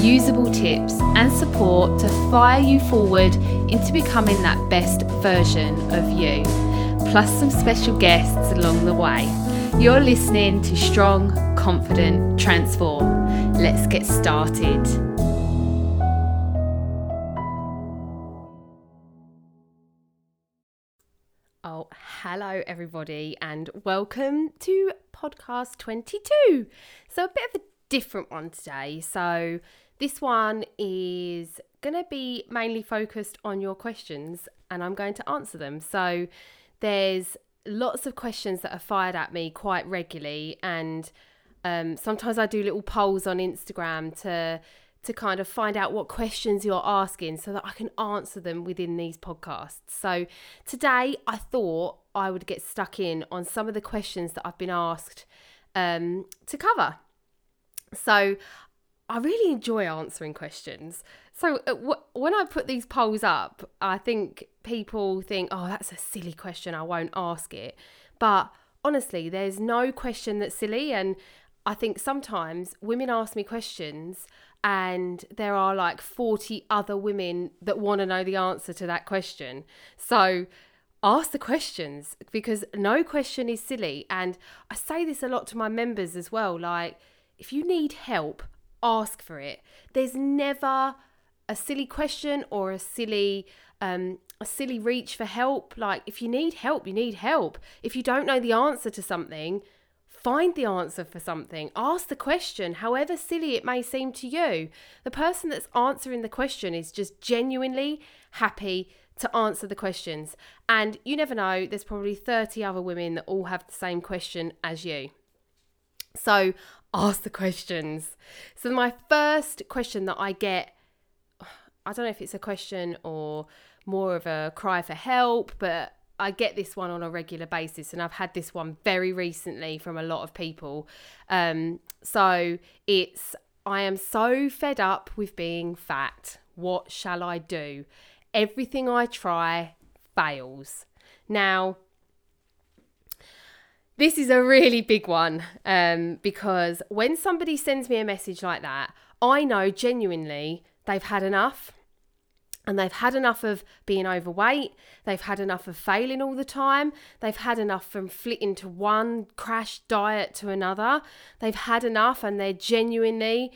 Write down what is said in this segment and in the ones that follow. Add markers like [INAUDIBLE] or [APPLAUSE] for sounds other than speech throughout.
usable tips, and support to fire you forward into becoming that best version of you, plus some special guests along the way. You're listening to Strong, Confident, Transform. Let's get started. Oh, hello, everybody, and welcome to podcast 22. So, a bit of a different one today. So, this one is going to be mainly focused on your questions and I'm going to answer them. So, there's lots of questions that are fired at me quite regularly, and um, sometimes I do little polls on Instagram to to kind of find out what questions you're asking so that I can answer them within these podcasts. So today I thought I would get stuck in on some of the questions that I've been asked um, to cover. So I really enjoy answering questions. So uh, when I put these polls up, I think people think, oh, that's a silly question. I won't ask it. But honestly, there's no question that's silly. And I think sometimes women ask me questions and there are like 40 other women that want to know the answer to that question. So ask the questions because no question is silly. And I say this a lot to my members as well. Like, if you need help, ask for it. There's never a silly question or a silly um, a silly reach for help. Like if you need help, you need help. If you don't know the answer to something, find the answer for something. Ask the question, however silly it may seem to you. The person that's answering the question is just genuinely happy to answer the questions. And you never know, there's probably 30 other women that all have the same question as you. So ask the questions. So, my first question that I get, I don't know if it's a question or more of a cry for help, but I get this one on a regular basis, and I've had this one very recently from a lot of people. Um, so, it's I am so fed up with being fat. What shall I do? Everything I try fails. Now, this is a really big one um, because when somebody sends me a message like that, I know genuinely they've had enough and they've had enough of being overweight. They've had enough of failing all the time. They've had enough from flitting to one crash diet to another. They've had enough and they're genuinely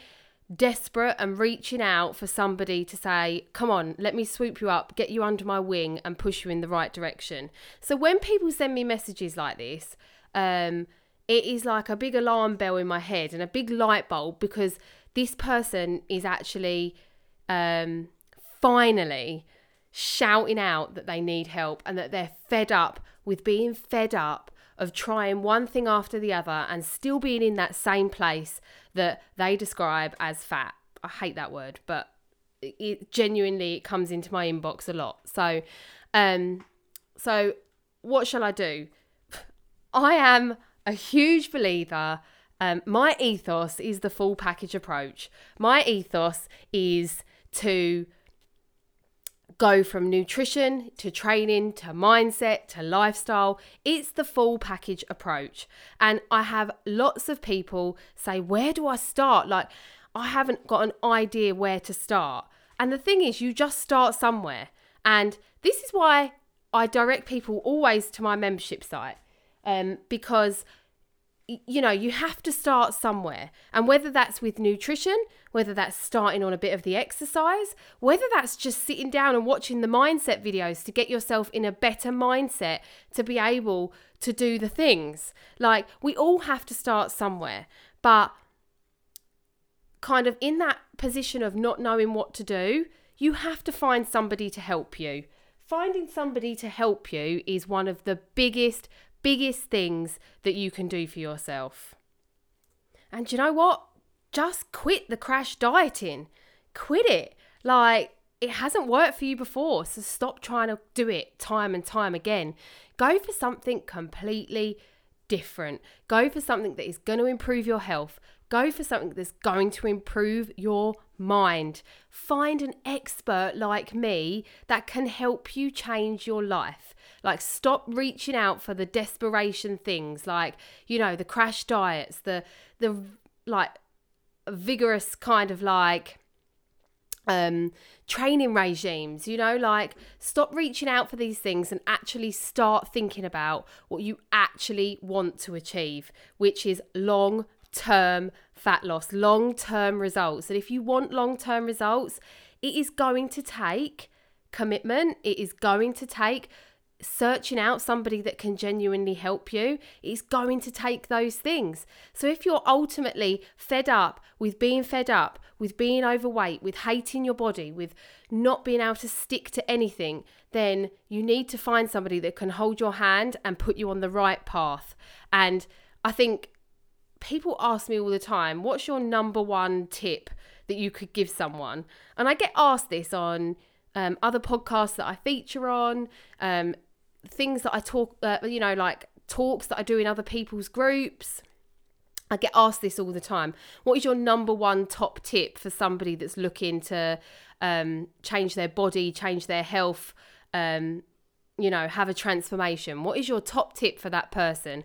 desperate and reaching out for somebody to say, Come on, let me swoop you up, get you under my wing, and push you in the right direction. So when people send me messages like this, um, it is like a big alarm bell in my head and a big light bulb because this person is actually um, finally shouting out that they need help and that they're fed up with being fed up of trying one thing after the other and still being in that same place that they describe as fat. I hate that word, but it genuinely it comes into my inbox a lot. So um so what shall I do? I am a huge believer. Um, my ethos is the full package approach. My ethos is to go from nutrition to training to mindset to lifestyle. It's the full package approach. And I have lots of people say, Where do I start? Like, I haven't got an idea where to start. And the thing is, you just start somewhere. And this is why I direct people always to my membership site um, because you know you have to start somewhere. And whether that's with nutrition whether that's starting on a bit of the exercise whether that's just sitting down and watching the mindset videos to get yourself in a better mindset to be able to do the things. Like we all have to start somewhere. But kind of in that position of not knowing what to do you have to find somebody to help you. Finding somebody to help you is one of the biggest biggest things that you can do for yourself. And you know what? Just quit the crash dieting. Quit it. Like, it hasn't worked for you before. So stop trying to do it time and time again. Go for something completely different. Go for something that is going to improve your health. Go for something that's going to improve your mind. Find an expert like me that can help you change your life. Like, stop reaching out for the desperation things, like, you know, the crash diets, the, the, like, vigorous kind of like, um training regimes you know? Like stop reaching out for these things and actually start thinking about what you actually want to achieve which is long term fat loss long term results. And if you want long term results it is going to take commitment. It is going to take searching out somebody that can genuinely help you is going to take those things. So if you're ultimately fed up with being fed up, with being overweight, with hating your body, with not being able to stick to anything, then you need to find somebody that can hold your hand and put you on the right path. And I think people ask me all the time, what's your number one tip that you could give someone? And I get asked this on um, other podcasts that I feature on, um, things that I talk, uh, you know, like talks that I do in other people's groups. I get asked this all the time. What is your number one top tip for somebody that's looking to um, change their body, change their health, um, you know, have a transformation? What is your top tip for that person?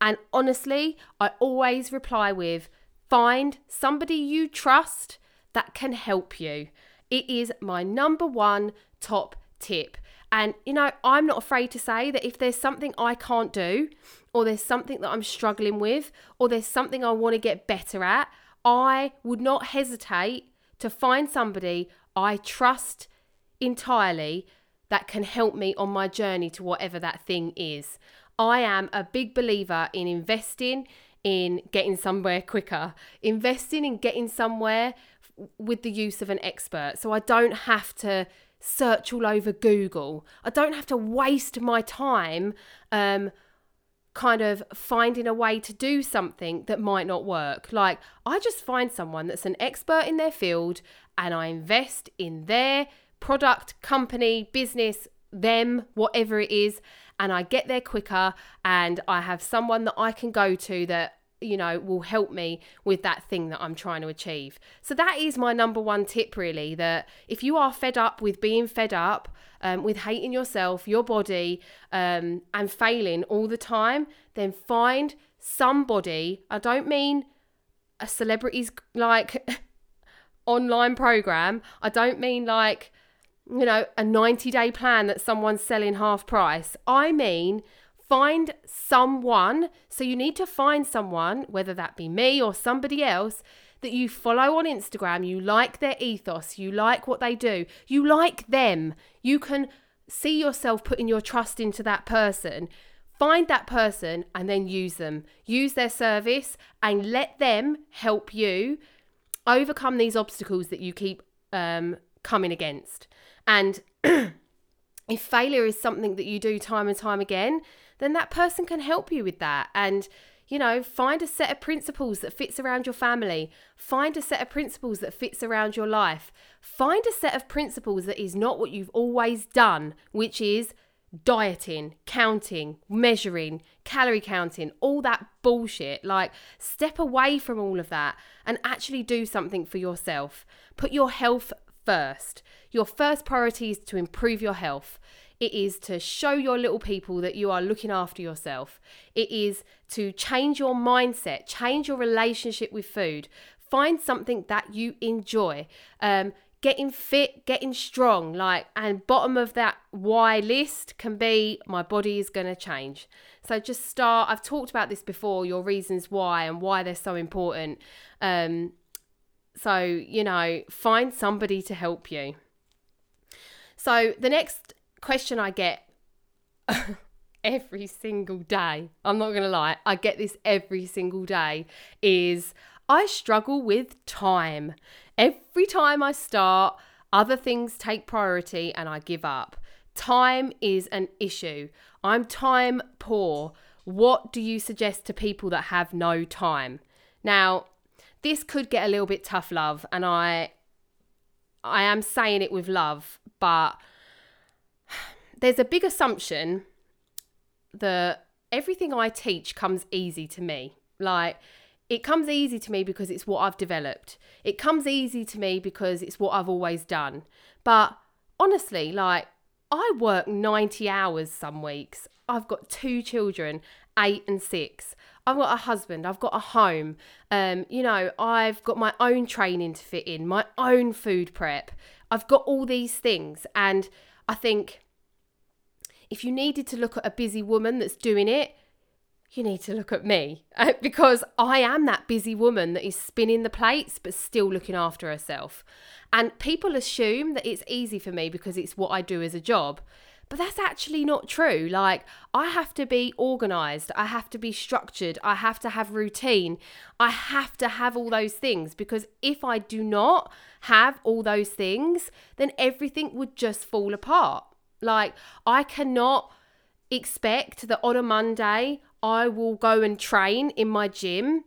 And honestly, I always reply with find somebody you trust that can help you. It is my number one top tip. And, you know, I'm not afraid to say that if there's something I can't do, or there's something that I'm struggling with, or there's something I want to get better at, I would not hesitate to find somebody I trust entirely that can help me on my journey to whatever that thing is. I am a big believer in investing in getting somewhere quicker, investing in getting somewhere with the use of an expert. So I don't have to search all over Google. I don't have to waste my time um, kind of finding a way to do something that might not work. Like, I just find someone that's an expert in their field and I invest in their product, company, business, them, whatever it is, and I get there quicker and I have someone that I can go to that you know, will help me with that thing that I'm trying to achieve. So that is my number one tip, really. That if you are fed up with being fed up, um, with hating yourself, your body, um, and failing all the time, then find somebody. I don't mean a celebrity's like [LAUGHS] online program. I don't mean like, you know, a 90 day plan that someone's selling half price. I mean, find someone. So you need to find someone, whether that be me or somebody else, that you follow on Instagram. You like their ethos, you like what they do, you like them. You can see yourself putting your trust into that person. Find that person and then use them. Use their service and let them help you overcome these obstacles that you keep um, coming against. And [CLEARS THROAT] if failure is something that you do time and time again, then that person can help you with that. And, you know, find a set of principles that fits around your family. Find a set of principles that fits around your life. Find a set of principles that is not what you've always done, which is dieting, counting, measuring, calorie counting, all that bullshit. Like, step away from all of that and actually do something for yourself. Put your health first. Your first priority is to improve your health. It is to show your little people that you are looking after yourself. It is to change your mindset, change your relationship with food. Find something that you enjoy. Um, getting fit, getting strong, like, and bottom of that why list can be my body is going to change. So just start. I've talked about this before, your reasons why and why they're so important. Um, so, you know, find somebody to help you. So the next question I get [LAUGHS] every single day, I'm not going to lie, I get this every single day, is I struggle with time. Every time I start, other things take priority and I give up. Time is an issue. I'm time poor. What do you suggest to people that have no time? Now, this could get a little bit tough love and I I am saying it with love, but there's a big assumption that everything I teach comes easy to me. Like, it comes easy to me because it's what I've developed. It comes easy to me because it's what I've always done. But honestly, like, I work 90 hours some weeks. I've got two children, eight and six. I've got a husband, I've got a home. Um, you know, I've got my own training to fit in, my own food prep. I've got all these things. And I think if you needed to look at a busy woman that's doing it, you need to look at me [LAUGHS] uh, because I am that busy woman that is spinning the plates but still looking after herself. And people assume that it's easy for me because it's what I do as a job. But that's actually not true. Like, I have to be organized, I have to be structured, I have to have routine, I have to have all those things because if I do not have all those things, then everything would just fall apart. Like, I cannot expect that on a Monday I will go and train in my gym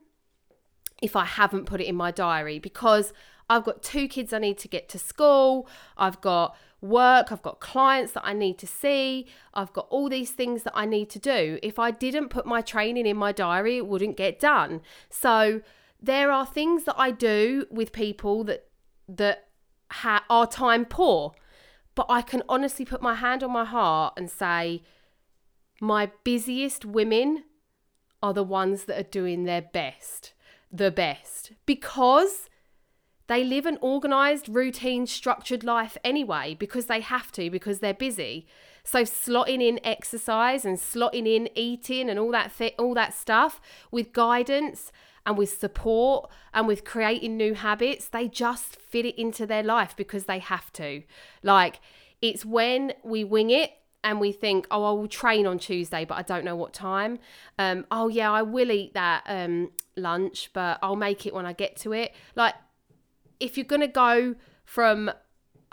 if I haven't put it in my diary because I've got two kids I need to get to school, I've got work, I've got clients that I need to see, I've got all these things that I need to do. If I didn't put my training in my diary, it wouldn't get done. So there are things that I do with people that that ha- are time poor. But I can honestly put my hand on my heart and say my busiest women are the ones that are doing their best, the best, because they live an organized, routine, structured life anyway, because they have to, because they're busy. So slotting in exercise and slotting in eating and all that th- all that stuff with guidance and with support and with creating new habits, they just fit it into their life because they have to. Like it's when we wing it and we think, oh, I will train on Tuesday, but I don't know what time. Um, oh, yeah, I will eat that um, lunch, but I'll make it when I get to it. Like, if you're going to go from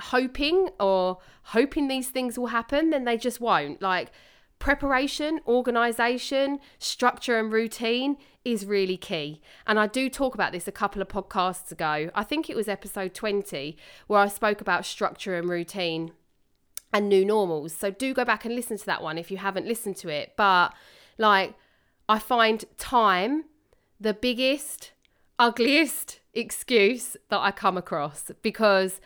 hoping or hoping these things will happen, then they just won't. Like, preparation, organization, structure, and routine is really key. And I do talk about this a couple of podcasts ago. I think it was episode 20 where I spoke about structure and routine and new normals. So do go back and listen to that one if you haven't listened to it. But like, I find time the biggest, ugliest [LAUGHS] excuse that I come across because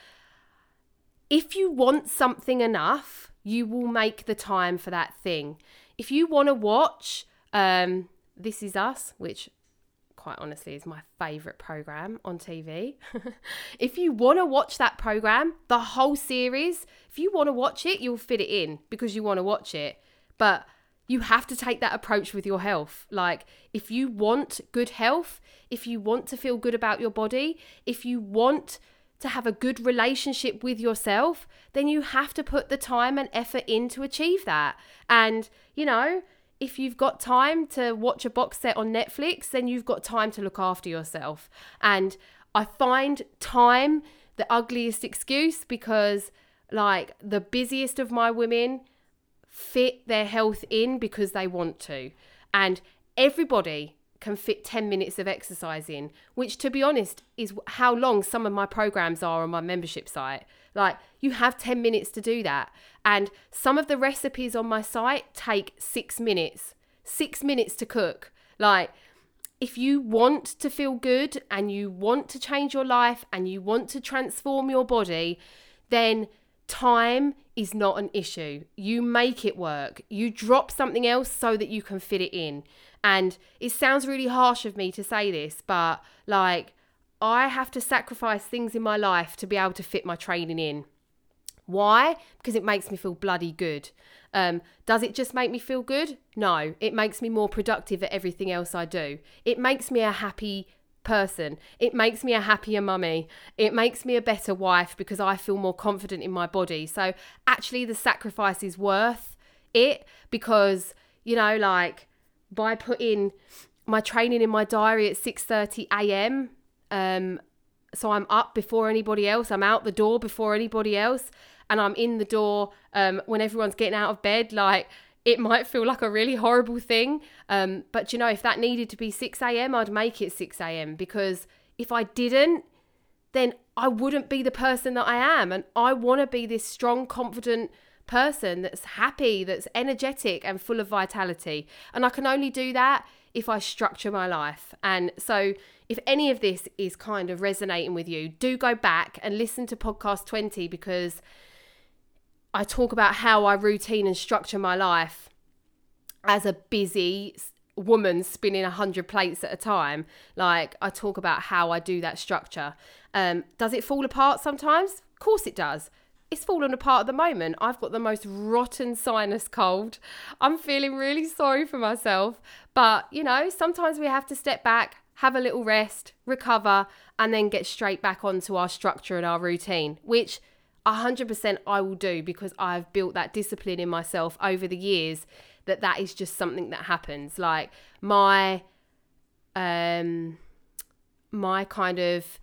if you want something enough, you will make the time for that thing. If you want to watch um, This Is Us, which quite honestly is my favorite program on TV. [LAUGHS] if you want to watch that program, the whole series, if you want to watch it, you'll fit it in because you want to watch it. But you have to take that approach with your health. Like, if you want good health, if you want to feel good about your body, if you want to have a good relationship with yourself, then you have to put the time and effort in to achieve that. And, you know, if you've got time to watch a box set on Netflix, then you've got time to look after yourself. And I find time the ugliest excuse because, like, the busiest of my women fit their health in because they want to. And everybody can fit 10 minutes of exercise in, which, to be honest, is how long some of my programs are on my membership site. Like, you have 10 minutes to do that. And some of the recipes on my site take six minutes, six minutes to cook. Like, if you want to feel good and you want to change your life and you want to transform your body, then time is not an issue. You make it work. You drop something else so that you can fit it in. And it sounds really harsh of me to say this, but like, I have to sacrifice things in my life to be able to fit my training in. Why? Because it makes me feel bloody good. Um, does it just make me feel good? No, it makes me more productive at everything else I do. It makes me a happy person. It makes me a happier mummy. It makes me a better wife because I feel more confident in my body. So actually, the sacrifice is worth it because, you know, like by putting my training in my diary at 6:30 a.m. Um, so I'm up before anybody else. I'm out the door before anybody else, and I'm in the door um, when everyone's getting out of bed. Like it might feel like a really horrible thing, um, but you know, if that needed to be 6 a.m., I'd make it 6 a.m. because if I didn't, then I wouldn't be the person that I am. And I want to be this strong, confident person that's happy, that's energetic, and full of vitality. And I can only do that if I structure my life. And so, if any of this is kind of resonating with you, do go back and listen to podcast 20 because I talk about how I routine and structure my life as a busy woman spinning a hundred plates at a time. Like I talk about how I do that structure. Um, does it fall apart sometimes? Of course it does. It's fallen apart at the moment. I've got the most rotten sinus cold. I'm feeling really sorry for myself. But, you know, sometimes we have to step back, have a little rest, recover, and then get straight back onto our structure and our routine, which 100% I will do because I've built that discipline in myself over the years that that is just something that happens like my um my kind of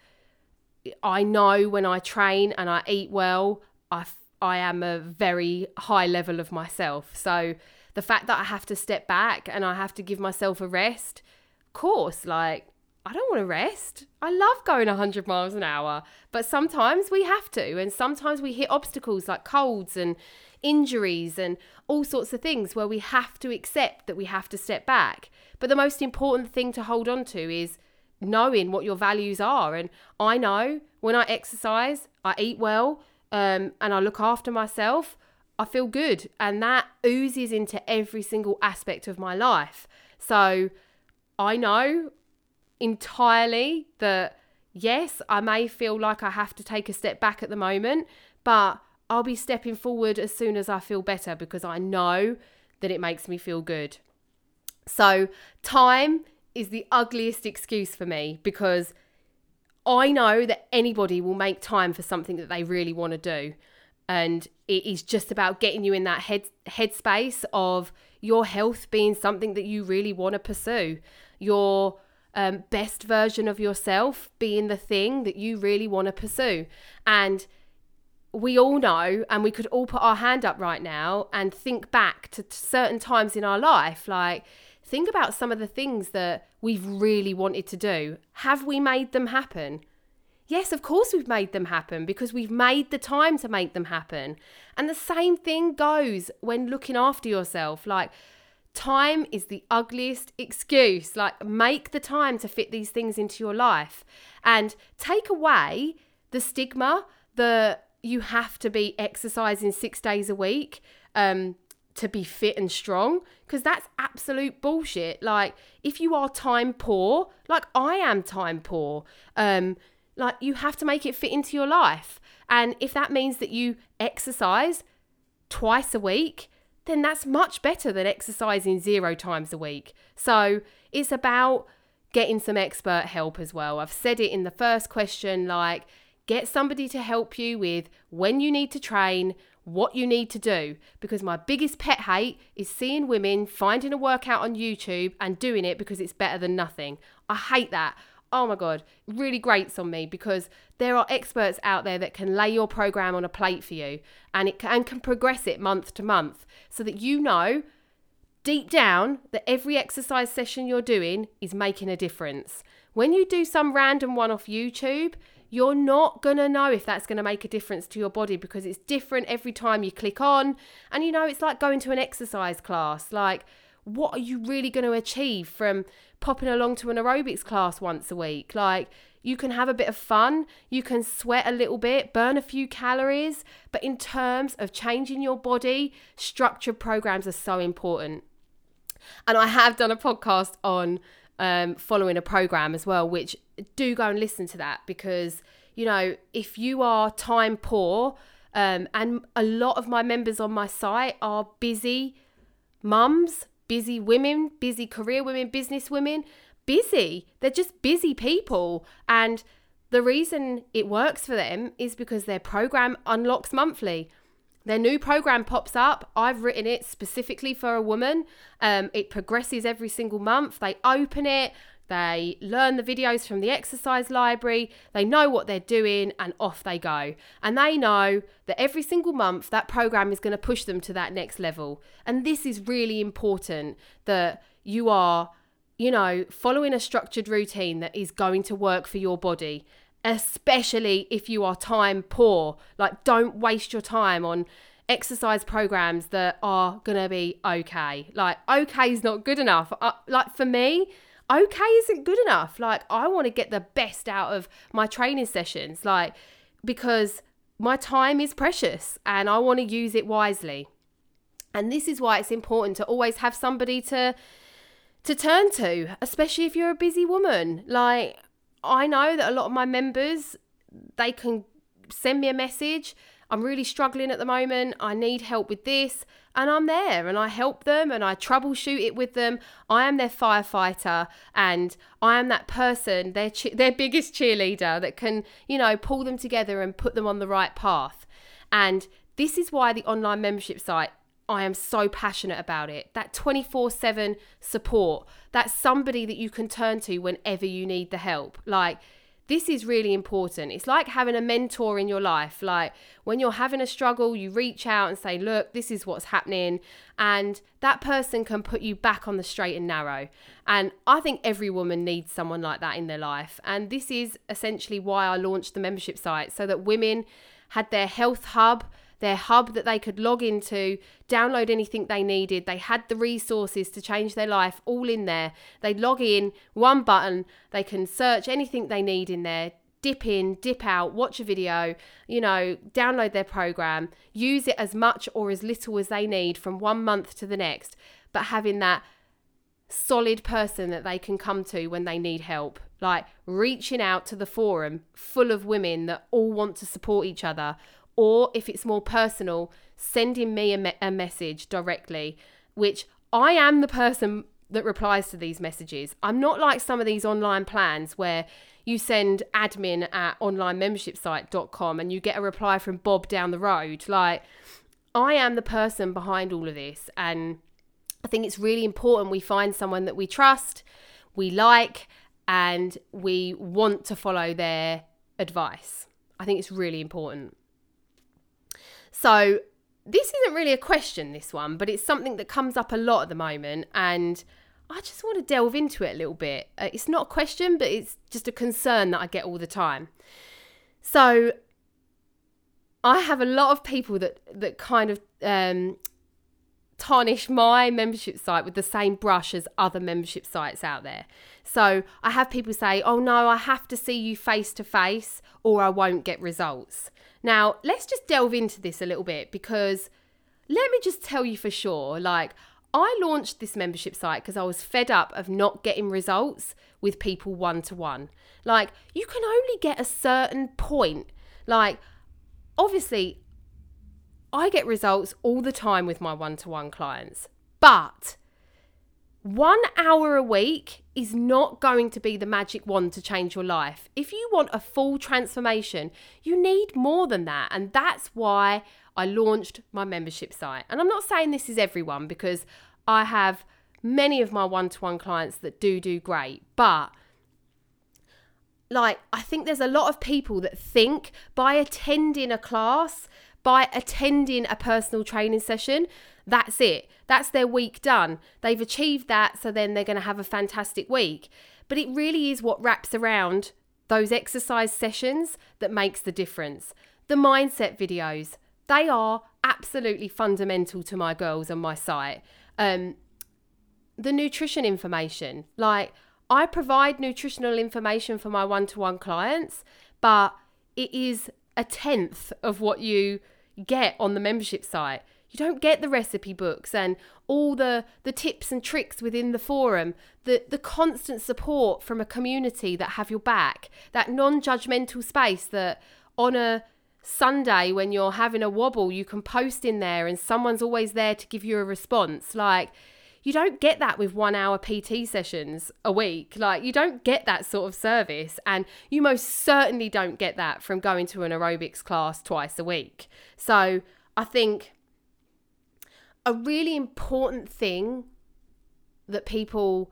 I know when I train and I eat well I I am a very high level of myself so the fact that I have to step back and I have to give myself a rest of course like I don't want to rest. I love going 100 miles an hour, but sometimes we have to, and sometimes we hit obstacles like colds and injuries and all sorts of things where we have to accept that we have to step back. But the most important thing to hold on to is knowing what your values are. And I know when I exercise, I eat well, um, and I look after myself, I feel good. And that oozes into every single aspect of my life. So I know entirely that yes, I may feel like I have to take a step back at the moment, but I'll be stepping forward as soon as I feel better because I know that it makes me feel good. So, time is the ugliest excuse for me because I know that anybody will make time for something that they really want to do. And it is just about getting you in that head headspace of your health being something that you really want to pursue. Your um, best version of yourself being the thing that you really want to pursue. And we all know, and we could all put our hand up right now and think back to certain times in our life. Like, think about some of the things that we've really wanted to do. Have we made them happen? Yes, of course we've made them happen because we've made the time to make them happen. And the same thing goes when looking after yourself. Like, time is the ugliest excuse. Like, make the time to fit these things into your life and take away the stigma, that you have to be exercising six days a week um, to be fit and strong because that's absolute bullshit. Like, if you are time poor, like I am time poor, um, like you have to make it fit into your life. And if that means that you exercise twice a week, then that's much better than exercising zero times a week. So it's about getting some expert help as well. I've said it in the first question like, Get somebody to help you with when you need to train, what you need to do. Because my biggest pet hate is seeing women finding a workout on YouTube and doing it because it's better than nothing. I hate that. Oh my God, really grates on me because there are experts out there that can lay your program on a plate for you and it can, and can progress it month to month so that you know deep down that every exercise session you're doing is making a difference. When you do some random one off YouTube, you're not going to know if that's going to make a difference to your body because it's different every time you click on. And you know, it's like going to an exercise class. Like, what are you really going to achieve from popping along to an aerobics class once a week? Like, you can have a bit of fun, you can sweat a little bit, burn a few calories, but in terms of changing your body, structured programs are so important. And I have done a podcast on um, following a program as well, which do go and listen to that because, you know, if you are time poor, um, and a lot of my members on my site are busy mums, busy women, busy career women, business women, busy. They're just busy people. And the reason it works for them is because their program unlocks monthly. Their new program pops up. I've written it specifically for a woman. Um, it progresses every single month. They open it, they learn the videos from the exercise library, they know what they're doing, and off they go. And they know that every single month that program is going to push them to that next level. And this is really important that you are, you know, following a structured routine that is going to work for your body. Especially if you are time poor. Like, don't waste your time on exercise programs that are to be okay. Like, okay is not good enough. Uh, like, for me, okay isn't good enough. Like, I want to get the best out of my training sessions, like, because my time is precious and I want to use it wisely. And this is why it's important to always have somebody to to turn to, especially if you're a busy woman. Like I know that a lot of my members they can send me a message. I'm really struggling at the moment. I need help with this. And I'm there and I help them and I troubleshoot it with them. I am their firefighter and I am that person, their, che- their biggest cheerleader that can, you know, pull them together and put them on the right path. And this is why the online membership site I am so passionate about it. That 24 7 support, that's somebody that you can turn to whenever you need the help. Like, this is really important. It's like having a mentor in your life. Like, when you're having a struggle, you reach out and say, Look, this is what's happening. And that person can put you back on the straight and narrow. And I think every woman needs someone like that in their life. And this is essentially why I launched the membership site so that women had their health hub their hub that they could log into, download anything they needed. They had the resources to change their life all in there. They log in, one button, they can search anything they need in there, dip in, dip out, watch a video, you know, download their program, use it as much or as little as they need from one month to the next, but having that solid person that they can come to when they need help. Like reaching out to the forum full of women that all want to support each other, or if it's more personal, sending me a, me- a message directly, which I am the person that replies to these messages. I'm not like some of these online plans where you send admin at onlinemembershipsite.com and you get a reply from Bob down the road. Like, I am the person behind all of this. And I think it's really important we find someone that we trust, we like, and we want to follow their advice. I think it's really important. So this isn't really a question, this one, but it's something that comes up a lot at the moment. And I just want to delve into it a little bit. Uh, it's not a question, but it's just a concern that I get all the time. So I have a lot of people that, that kind of um, tarnish my membership site with the same brush as other membership sites out there. So I have people say, oh no, I have to see you face to face or I won't get results. Now, let's just delve into this a little bit because let me just tell you for sure like, I launched this membership site because I was fed up of not getting results with people one to one. Like, you can only get a certain point. Like, obviously, I get results all the time with my one to one clients, but one hour a week is not going to be the magic wand to change your life. If you want a full transformation, you need more than that. And that's why I launched my membership site. And I'm not saying this is everyone because I have many of my one to one clients that do do great, but like I think there's a lot of people that think by attending a class, by attending a personal training session, that's it. That's their week done. They've achieved that, so then they're going to have a fantastic week. But it really is what wraps around those exercise sessions that makes the difference. The mindset videos, they are absolutely fundamental to my girls on my site. Um, the nutrition information, like I provide nutritional information for my one to one clients, but it is a tenth of what you get on the membership site. You don't get the recipe books and all the, the tips and tricks within the forum, the, the constant support from a community that have your back, that non judgmental space that on a Sunday when you're having a wobble, you can post in there and someone's always there to give you a response. Like, you don't get that with one hour PT sessions a week. Like, you don't get that sort of service. And you most certainly don't get that from going to an aerobics class twice a week. So, I think a really important thing that people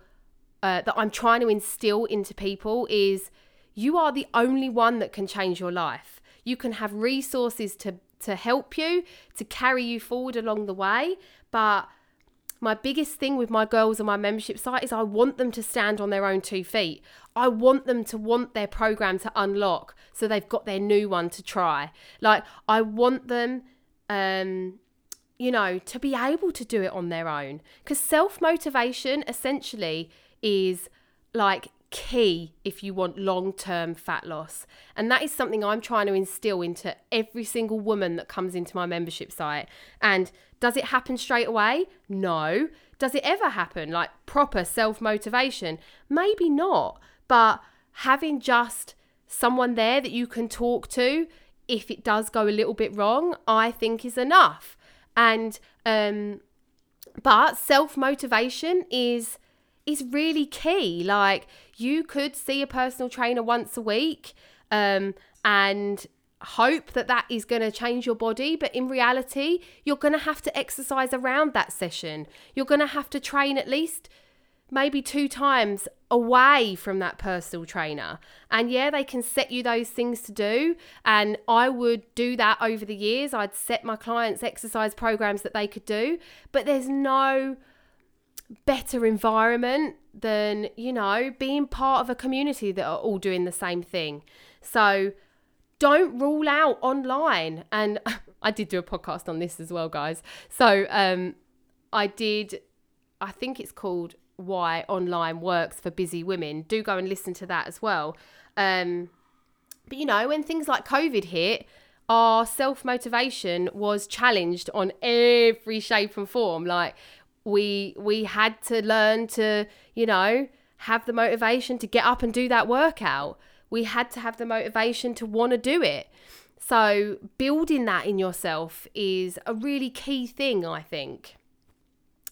uh, that I'm trying to instill into people is you are the only one that can change your life. You can have resources to to help you, to carry you forward along the way, but my biggest thing with my girls on my membership site is I want them to stand on their own two feet. I want them to want their program to unlock so they've got their new one to try. Like I want them um you know to be able to do it on their own cuz self motivation essentially is like key if you want long term fat loss. And that is something I'm trying to instill into every single woman that comes into my membership site. And does it happen straight away? No. Does it ever happen? Like proper self motivation? Maybe not. But having just someone there that you can talk to if it does go a little bit wrong, I think is enough. And, um, but self motivation is is really key. Like you could see a personal trainer once a week um, and hope that that is going to change your body but in reality you're going to have to exercise around that session you're going to have to train at least maybe two times away from that personal trainer and yeah they can set you those things to do and I would do that over the years I'd set my clients exercise programs that they could do but there's no better environment than, you know, being part of a community that are all doing the same thing. So don't rule out online. And [LAUGHS] I did do a podcast on this as well, guys. So um, I did, I think it's called Why Online Works for Busy Women. Do go and listen to that as well. Um, but you know, when things like COVID hit, our self motivation was challenged on every shape and form. Like we we had to learn to you know have the motivation to get up and do that workout we had to have the motivation to want to do it so building that in yourself is a really key thing i think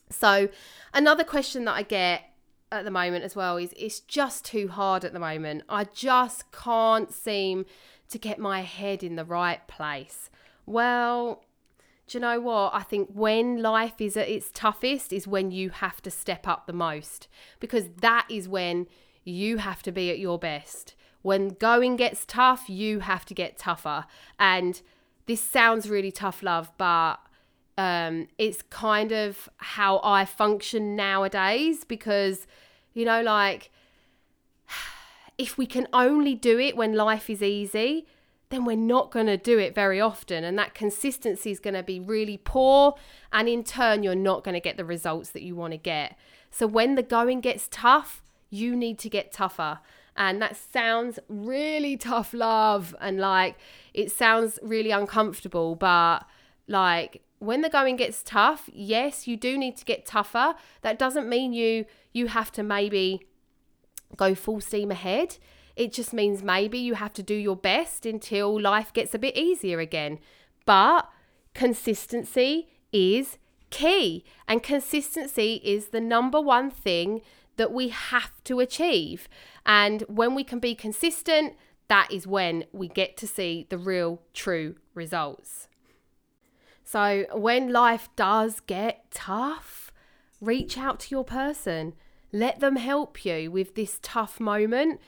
so another question that i get at the moment as well is it's just too hard at the moment i just can't seem to get my head in the right place well do you know what? I think when life is at its toughest is when you have to step up the most because that is when you have to be at your best. When going gets tough, you have to get tougher. And this sounds really tough love, but um, it's kind of how I function nowadays because, you know, like [SIGHS] if we can only do it when life is easy, then we're not going to do it very often. And that consistency is going to be really poor. And in turn, you're not going to get the results that you want to get. So when the going gets tough, you need to get tougher. And that sounds really tough love. And like, it sounds really uncomfortable. But like, when the going gets tough, yes, you do need to get tougher. That doesn't mean you you have to maybe go full steam ahead. It just means maybe you have to do your best until life gets a bit easier again. But consistency is key, and consistency is the number one thing that we have to achieve. And when we can be consistent, that is when we get to see the real, true results. So, when life does get tough, reach out to your person. Let them help you with this tough moment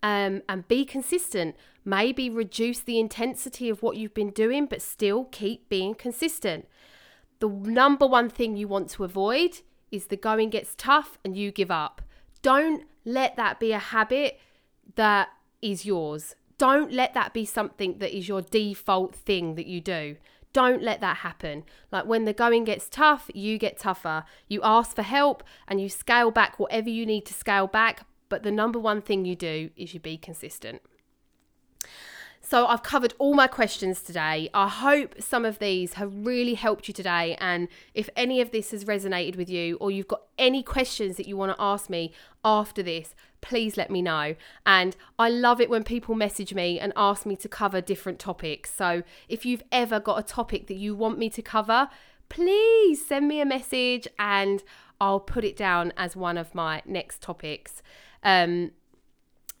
um, and be consistent. Maybe reduce the intensity of what you've been doing, but still keep being consistent. The number one thing you want to avoid is the going gets tough and you give up. Don't let that be a habit that is yours. Don't let that be something that is your default thing that you do. Don't let that happen. Like when the going gets tough, you get tougher. You ask for help and you scale back whatever you need to scale back, but the number one thing you do is you be consistent. So I've covered all my questions today. I hope some of these have really helped you today. And if any of this has resonated with you, or you've got any questions that you want to ask me after this, please let me know. And I love it when people message me and ask me to cover different topics. So if you've ever got a topic that you want me to cover, please send me a message and I'll put it down as one of my next topics. Um,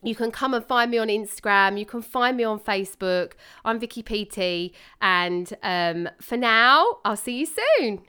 you can come and find me on Instagram. You can find me on Facebook. I'm Vicky PT. And um, for now, I'll see you soon.